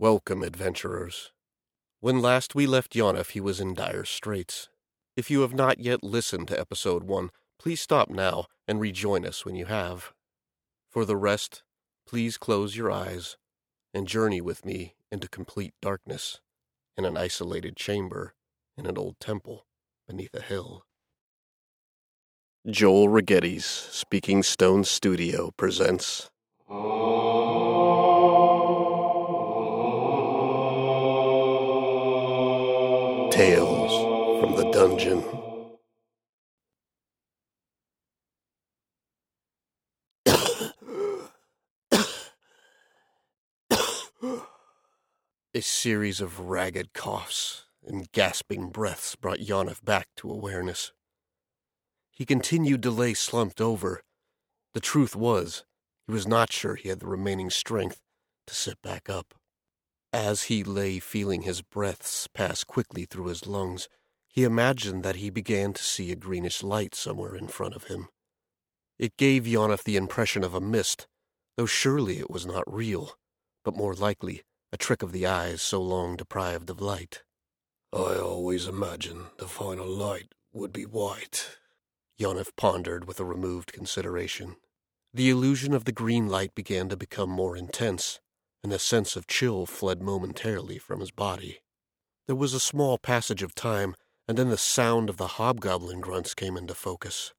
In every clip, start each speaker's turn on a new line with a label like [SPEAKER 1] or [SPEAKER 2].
[SPEAKER 1] Welcome, adventurers. When last we left Yonif, he was in dire straits. If you have not yet listened to episode 1, please stop now and rejoin us when you have. For the rest, please close your eyes and journey with me into complete darkness in an isolated chamber in an old temple beneath a hill. Joel Rigetti's Speaking Stone Studio presents. Tales from the Dungeon. A series of ragged coughs and gasping breaths brought Yonif back to awareness. He continued to lay slumped over. The truth was, he was not sure he had the remaining strength to sit back up. As he lay feeling his breaths pass quickly through his lungs, he imagined that he began to see a greenish light somewhere in front of him. It gave Yonif the impression of a mist, though surely it was not real, but more likely a trick of the eyes so long deprived of light. I always imagined the final light would be white, Yonif pondered with a removed consideration. The illusion of the green light began to become more intense, and a sense of chill fled momentarily from his body. There was a small passage of time, and then the sound of the hobgoblin grunts came into focus.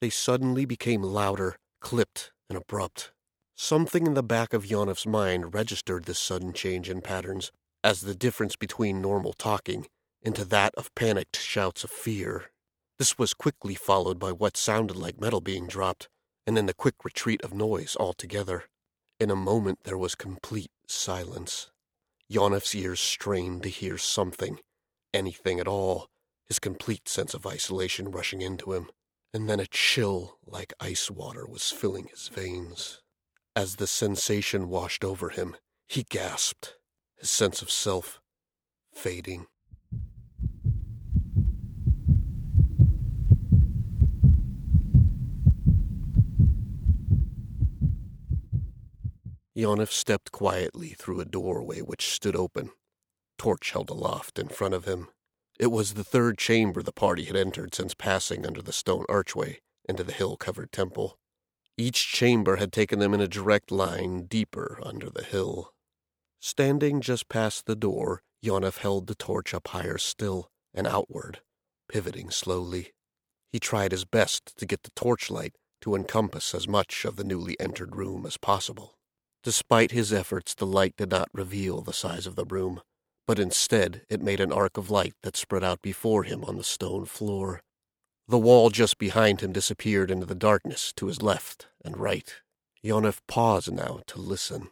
[SPEAKER 1] They suddenly became louder, clipped, and abrupt. Something in the back of Yonif's mind registered this sudden change in patterns as the difference between normal talking into that of panicked shouts of fear. This was quickly followed by what sounded like metal being dropped, and then the quick retreat of noise altogether. In a moment there was complete silence. Yonif's ears strained to hear something, anything at all, his complete sense of isolation rushing into him, and then a chill like ice water was filling his veins. As the sensation washed over him, he gasped, his sense of self fading. Yonif stepped quietly through a doorway which stood open, torch held aloft in front of him. It was the third chamber the party had entered since passing under the stone archway into the hill covered temple. Each chamber had taken them in a direct line deeper under the hill. Standing just past the door, Yonif held the torch up higher still and outward, pivoting slowly. He tried his best to get the torchlight to encompass as much of the newly entered room as possible. Despite his efforts, the light did not reveal the size of the room, but instead it made an arc of light that spread out before him on the stone floor. The wall just behind him disappeared into the darkness to his left and right. Yonif paused now to listen.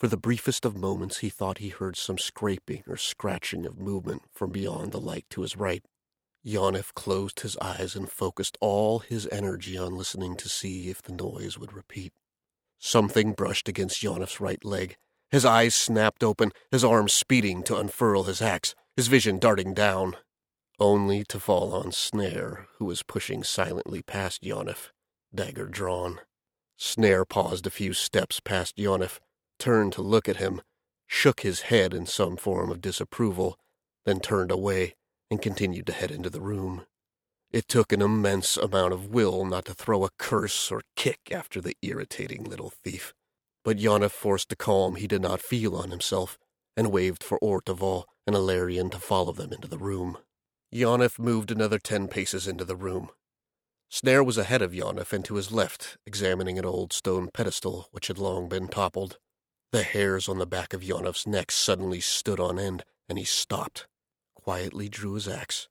[SPEAKER 1] For the briefest of moments he thought he heard some scraping or scratching of movement from beyond the light to his right. Yonif closed his eyes and focused all his energy on listening to see if the noise would repeat. Something brushed against Yonif's right leg. His eyes snapped open, his arms speeding to unfurl his axe, his vision darting down only to fall on Snare, who was pushing silently past Yonif, dagger drawn. Snare paused a few steps past Yonif, turned to look at him, shook his head in some form of disapproval, then turned away and continued to head into the room. It took an immense amount of will not to throw a curse or kick after the irritating little thief. But Yonif forced the calm he did not feel on himself, and waved for Orteval and Alarian to follow them into the room. Yonif moved another ten paces into the room. Snare was ahead of Yonif and to his left, examining an old stone pedestal which had long been toppled. The hairs on the back of Yonif's neck suddenly stood on end, and he stopped, quietly drew his axe,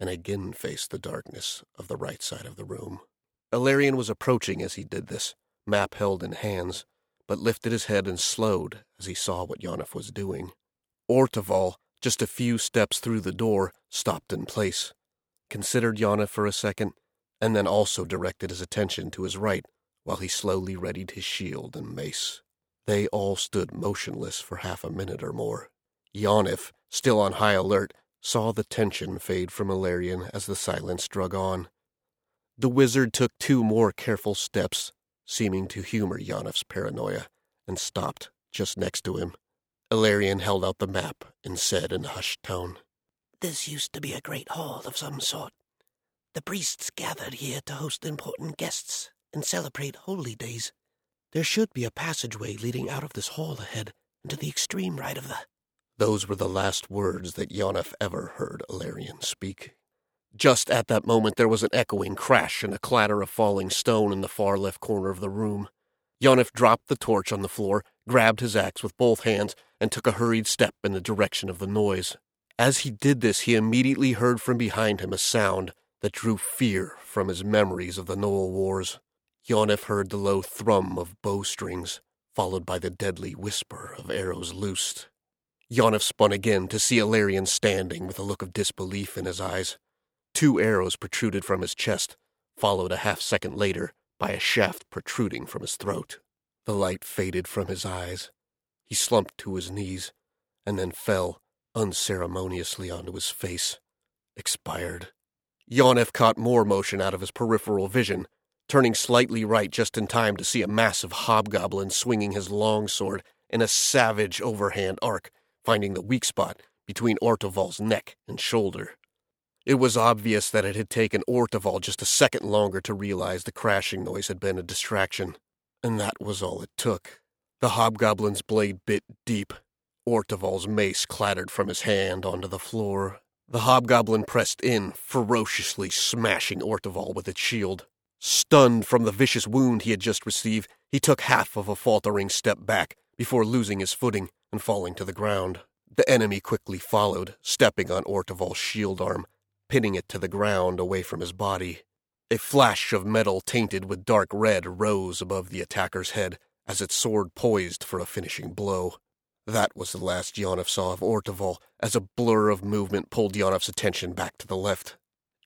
[SPEAKER 1] and again faced the darkness of the right side of the room. Alarian was approaching as he did this, map held in hands, but lifted his head and slowed as he saw what Yonif was doing. Orteval, just a few steps through the door, stopped in place, considered Yonif for a second, and then also directed his attention to his right while he slowly readied his shield and mace. They all stood motionless for half a minute or more. Yonif, still on high alert, saw the tension fade from Alarian as the silence drug on. The wizard took two more careful steps, seeming to humor Yonif's paranoia, and stopped just next to him. Ilarion held out the map and said in a hushed tone,
[SPEAKER 2] This used to be a great hall of some sort. The priests gathered here to host important guests and celebrate holy days. There should be a passageway leading out of this hall ahead and to the extreme right of the.
[SPEAKER 1] Those were the last words that Yonif ever heard Ilarion speak. Just at that moment, there was an echoing crash and a clatter of falling stone in the far left corner of the room. Yonif dropped the torch on the floor, grabbed his axe with both hands, and took a hurried step in the direction of the noise. As he did this, he immediately heard from behind him a sound that drew fear from his memories of the Knoll Wars. Yonif heard the low thrum of bowstrings, followed by the deadly whisper of arrows loosed. Yonif spun again to see Ilarion standing with a look of disbelief in his eyes. Two arrows protruded from his chest, followed a half second later by a shaft protruding from his throat. The light faded from his eyes. He slumped to his knees, and then fell unceremoniously onto his face, expired. Yonif caught more motion out of his peripheral vision, turning slightly right just in time to see a massive hobgoblin swinging his longsword in a savage overhand arc, finding the weak spot between Orteval's neck and shoulder. It was obvious that it had taken Orteval just a second longer to realize the crashing noise had been a distraction, and that was all it took. The hobgoblin's blade bit deep. Orteval's mace clattered from his hand onto the floor. The hobgoblin pressed in, ferociously smashing Orteval with its shield. Stunned from the vicious wound he had just received, he took half of a faltering step back before losing his footing and falling to the ground. The enemy quickly followed, stepping on Orteval's shield arm, pinning it to the ground away from his body. A flash of metal tainted with dark red rose above the attacker's head as its sword poised for a finishing blow. That was the last Yonif saw of Orteval as a blur of movement pulled Yonif's attention back to the left.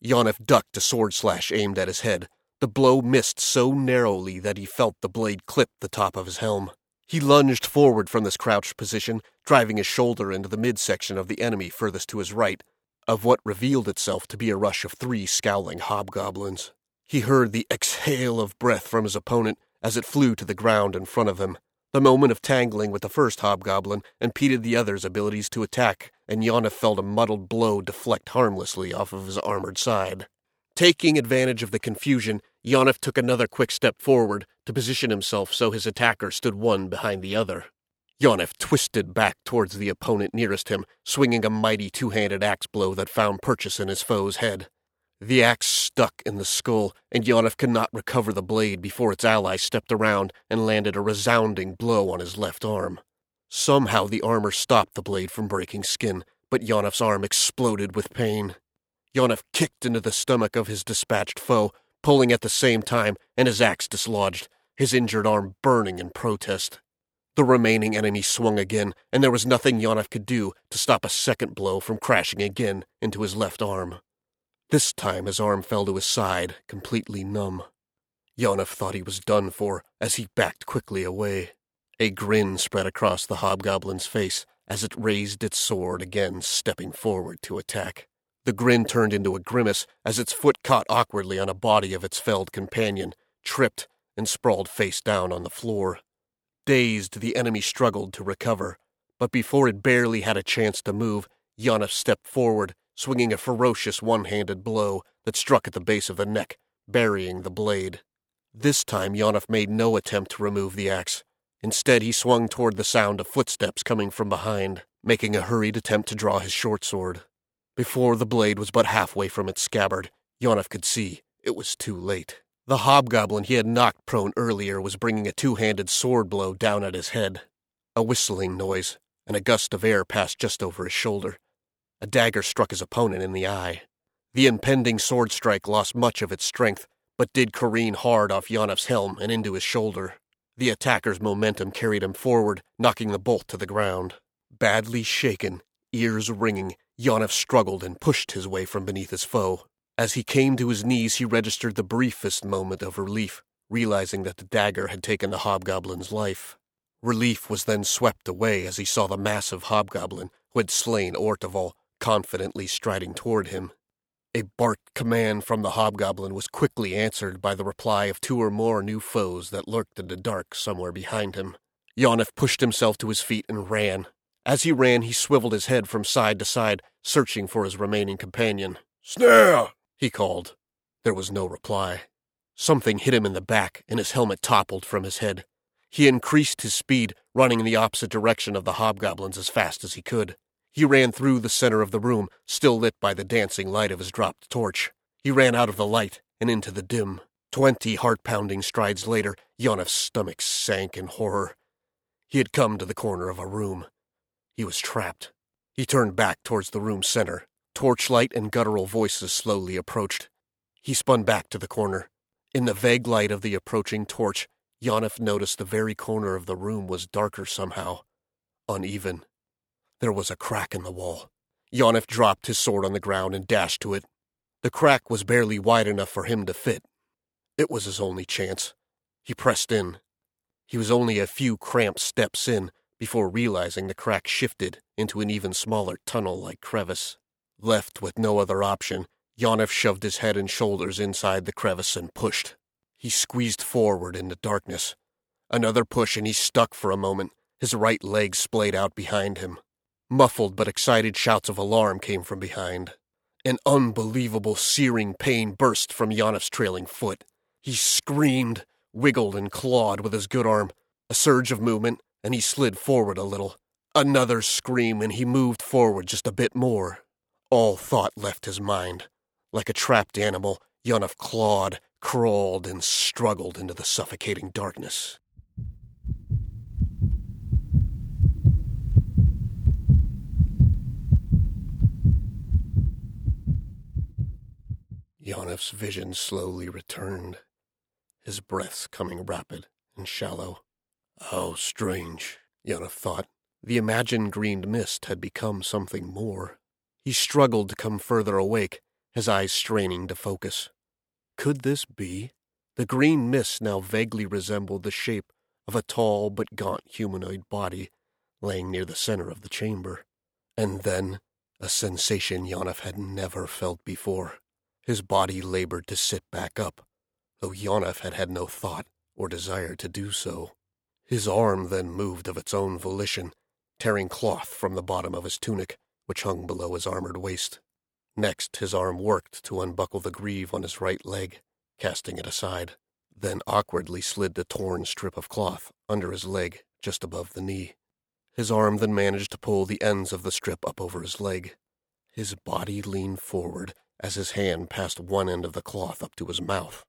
[SPEAKER 1] Yonif ducked a sword slash aimed at his head. The blow missed so narrowly that he felt the blade clip the top of his helm. He lunged forward from this crouched position, driving his shoulder into the midsection of the enemy furthest to his right, of what revealed itself to be a rush of three scowling hobgoblins. He heard the exhale of breath from his opponent as it flew to the ground in front of him. The moment of tangling with the first hobgoblin impeded the other's abilities to attack, and Yonif felt a muddled blow deflect harmlessly off of his armored side. Taking advantage of the confusion, Yonif took another quick step forward to position himself so his attacker stood one behind the other. Yonif twisted back towards the opponent nearest him, swinging a mighty two handed axe blow that found purchase in his foe's head. The axe stuck in the skull, and Yonif could not recover the blade before its ally stepped around and landed a resounding blow on his left arm. Somehow the armor stopped the blade from breaking skin, but Yonif's arm exploded with pain. Yonif kicked into the stomach of his dispatched foe, pulling at the same time, and his axe dislodged, his injured arm burning in protest. The remaining enemy swung again, and there was nothing Yonif could do to stop a second blow from crashing again into his left arm. This time his arm fell to his side, completely numb. Yonif thought he was done for as he backed quickly away. A grin spread across the hobgoblin's face as it raised its sword again, stepping forward to attack. The grin turned into a grimace as its foot caught awkwardly on a body of its felled companion, tripped, and sprawled face down on the floor. Dazed, the enemy struggled to recover, but before it barely had a chance to move, Yonif stepped forward, swinging a ferocious one handed blow that struck at the base of the neck, burying the blade. This time, Yonif made no attempt to remove the axe. Instead, he swung toward the sound of footsteps coming from behind, making a hurried attempt to draw his short sword. Before the blade was but halfway from its scabbard, Yonif could see it was too late. The hobgoblin he had knocked prone earlier was bringing a two handed sword blow down at his head. A whistling noise, and a gust of air passed just over his shoulder. A dagger struck his opponent in the eye. The impending sword strike lost much of its strength, but did careen hard off Yonif's helm and into his shoulder. The attacker's momentum carried him forward, knocking the bolt to the ground. Badly shaken, ears ringing, Yonif struggled and pushed his way from beneath his foe. As he came to his knees, he registered the briefest moment of relief, realizing that the dagger had taken the hobgoblin's life. Relief was then swept away as he saw the massive hobgoblin who had slain Orteval confidently striding toward him. A barked command from the hobgoblin was quickly answered by the reply of two or more new foes that lurked in the dark somewhere behind him. Yonif pushed himself to his feet and ran. As he ran, he swiveled his head from side to side, searching for his remaining companion.
[SPEAKER 3] Snare!
[SPEAKER 1] He called. There was no reply. Something hit him in the back, and his helmet toppled from his head. He increased his speed, running in the opposite direction of the hobgoblins as fast as he could. He ran through the center of the room, still lit by the dancing light of his dropped torch. He ran out of the light and into the dim. Twenty heart pounding strides later, Yonif's stomach sank in horror. He had come to the corner of a room. He was trapped. He turned back towards the room's center. Torchlight and guttural voices slowly approached. He spun back to the corner. In the vague light of the approaching torch, Yonif noticed the very corner of the room was darker somehow, uneven. There was a crack in the wall. Yonif dropped his sword on the ground and dashed to it. The crack was barely wide enough for him to fit. It was his only chance. He pressed in. He was only a few cramped steps in before realizing the crack shifted into an even smaller tunnel like crevice. Left with no other option, Yonif shoved his head and shoulders inside the crevice and pushed. He squeezed forward in the darkness. Another push and he stuck for a moment, his right leg splayed out behind him. Muffled but excited shouts of alarm came from behind. An unbelievable searing pain burst from Yonif's trailing foot. He screamed, wiggled, and clawed with his good arm. A surge of movement, and he slid forward a little. Another scream, and he moved forward just a bit more. All thought left his mind. Like a trapped animal, Yonif clawed, crawled, and struggled into the suffocating darkness. Yonif's vision slowly returned, his breaths coming rapid and shallow. How strange, Yonif thought. The imagined green mist had become something more. He struggled to come further awake, his eyes straining to focus. Could this be? The green mist now vaguely resembled the shape of a tall but gaunt humanoid body laying near the center of the chamber. And then, a sensation Yonif had never felt before. His body labored to sit back up, though Yonif had had no thought or desire to do so. His arm then moved of its own volition, tearing cloth from the bottom of his tunic, which hung below his armored waist. Next, his arm worked to unbuckle the greave on his right leg, casting it aside, then awkwardly slid the torn strip of cloth under his leg just above the knee. His arm then managed to pull the ends of the strip up over his leg. His body leaned forward as his hand passed one end of the cloth up to his mouth.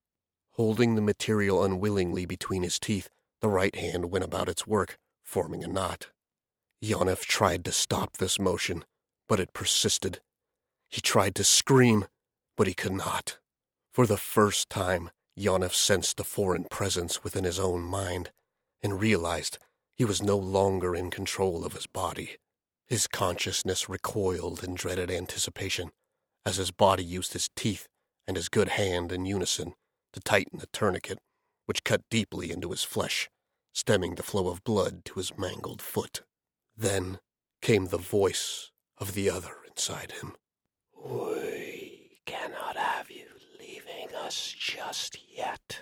[SPEAKER 1] Holding the material unwillingly between his teeth, the right hand went about its work, forming a knot. Yonif tried to stop this motion, but it persisted. He tried to scream, but he could not. For the first time, Yonif sensed a foreign presence within his own mind, and realized he was no longer in control of his body. His consciousness recoiled in dreaded anticipation as his body used his teeth and his good hand in unison to tighten the tourniquet, which cut deeply into his flesh, stemming the flow of blood to his mangled foot. Then came the voice of the other inside him.
[SPEAKER 2] We cannot have you leaving us just yet.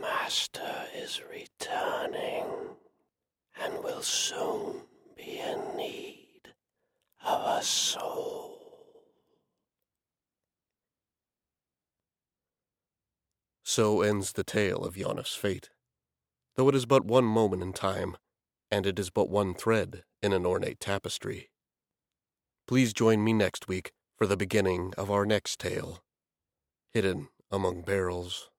[SPEAKER 2] Master is returning and will soon be in need of a soul.
[SPEAKER 1] So ends the tale of Yonif's fate. Though it is but one moment in time, and it is but one thread in an ornate tapestry. Please join me next week for the beginning of our next tale Hidden Among Barrels.